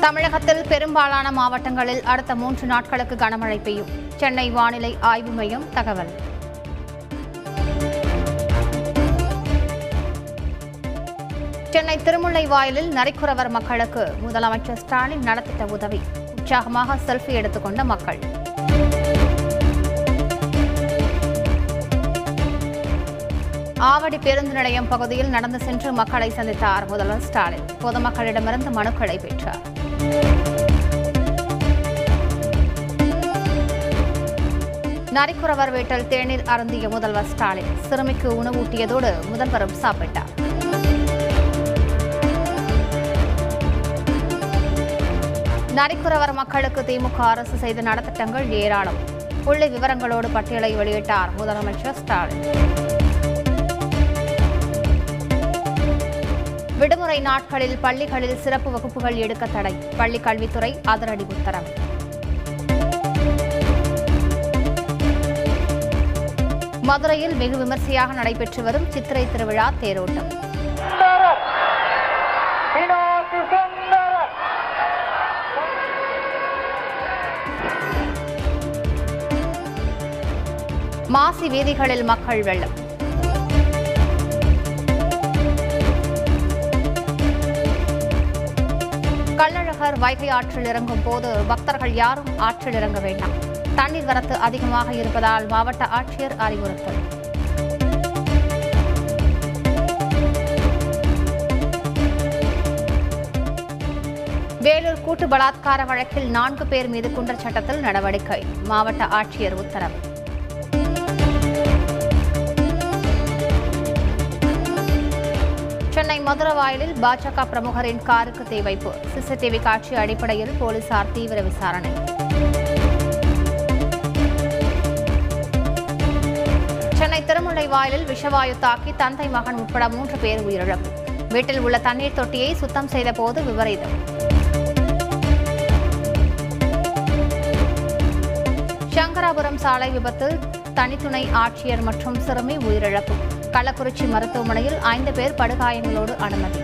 தமிழகத்தில் பெரும்பாலான மாவட்டங்களில் அடுத்த மூன்று நாட்களுக்கு கனமழை பெய்யும். சென்னை வானிலை ஆய்வு மையம் தகவல். சென்னை திருமுல்லை வாயிலில் நரிக்குறவர் மக்களுக்கு முதலமைச்சர் ஸ்டாலின் நலத்திட்ட உதவி. உற்சாகமாக செல்ஃபி எடுத்துக்கொண்ட மக்கள். ஆவடி பேருந்து நிலையம் பகுதியில் நடந்து சென்று மக்களை சந்தித்தார் முதல்வர் ஸ்டாலின். பொதுமக்களிடமிருந்து மனுக்களை பெற்றார். நரிக்குறவர் வீட்டில் தேநீர் அருந்திய முதல்வர் ஸ்டாலின் சிறுமிக்கு உணவூட்டியதோடு முதல்வரும் சாப்பிட்டார். நரிக்குறவர் மக்களுக்கு திமுக அரசு செய்த நலத்திட்டங்கள் ஏராளம். புள்ளி விவரங்களோடு பட்டியலை வெளியிட்டார் முதலமைச்சர் ஸ்டாலின். விடுமுறை நாட்களில் பள்ளிகளில் சிறப்பு வகுப்புகள் எடுக்க தடை. பள்ளிக் கல்வித்துறை அதிரடி உத்தரவு. மதுரையில் வெகு விமர்சையாக நடைபெற்று வரும் சித்திரை திருவிழா தேரோட்டம். மாசி வீதிகளில் மக்கள் வெள்ளம். கள்ளழகர் வைகை ஆற்றில் இறங்கும் போது பக்தர்கள் யாரும் ஆற்றில் இறங்க வேண்டாம். தண்ணீர் வரத்து அதிகமாக இருப்பதால் மாவட்ட ஆட்சியர் அறிவுறுத்தல். வேலூர் கூட்டு பலாத்கார வழக்கில் நான்கு பேர் மீது குண்டர் சட்டத்தில் நடவடிக்கை. மாவட்ட ஆட்சியர் உத்தரவு. மதுரவாயலில் பாஜக பிரமுகரின் காருக்கு தீ வைப்பு. சிசிடிவி காட்சி அடிப்படையில் போலீசார் தீவிர விசாரணை. சென்னை திருமுல்லைவாயலில் விஷவாயு தாக்கி தந்தை மகன் உட்பட மூன்று பேர் உயிரிழப்பு. வீட்டில் உள்ள தண்ணீர் தொட்டியை சுத்தம் செய்த போது விபரீதம். சங்கராபுரம் சாலை விபத்தில் தனித்துணை ஆட்சியர் மற்றும் சிறுமி உயிரிழப்பு. கள்ளக்குறிச்சி மருத்துவமனையில் ஐந்து பேர் படுகாயங்களோடு அனுமதி.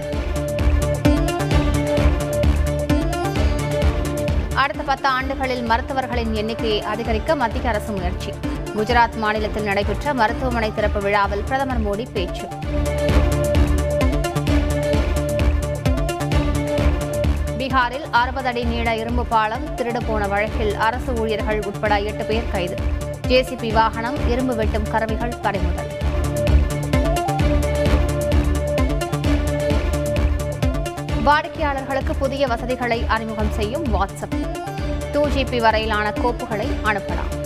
அடுத்த பத்து ஆண்டுகளில் மருத்துவர்களின் எண்ணிக்கையை அதிகரிக்க மத்திய அரசு முயற்சி. குஜராத் மாநிலத்தில் நடைபெற்ற மருத்துவமனை திறப்பு விழாவில் பிரதமர் மோடி பேச்சு. பீகாரில் அறுபது அடி நீள இரும்பு பாலம் திருடு போன வழக்கில் அரசு ஊழியர்கள் உட்பட எட்டு பேர் கைது. ஜேசிபி வாகனம் இரும்பு வெட்டும் கருவிகள் பறிமுதல் வாடிக்கையாளர்களுக்கு புதிய வசதிகளை அறிமுகம் செய்யும் வாட்ஸ்அப். டூ ஜிபி வரையிலான கோப்புகளை அனுப்பலாம்.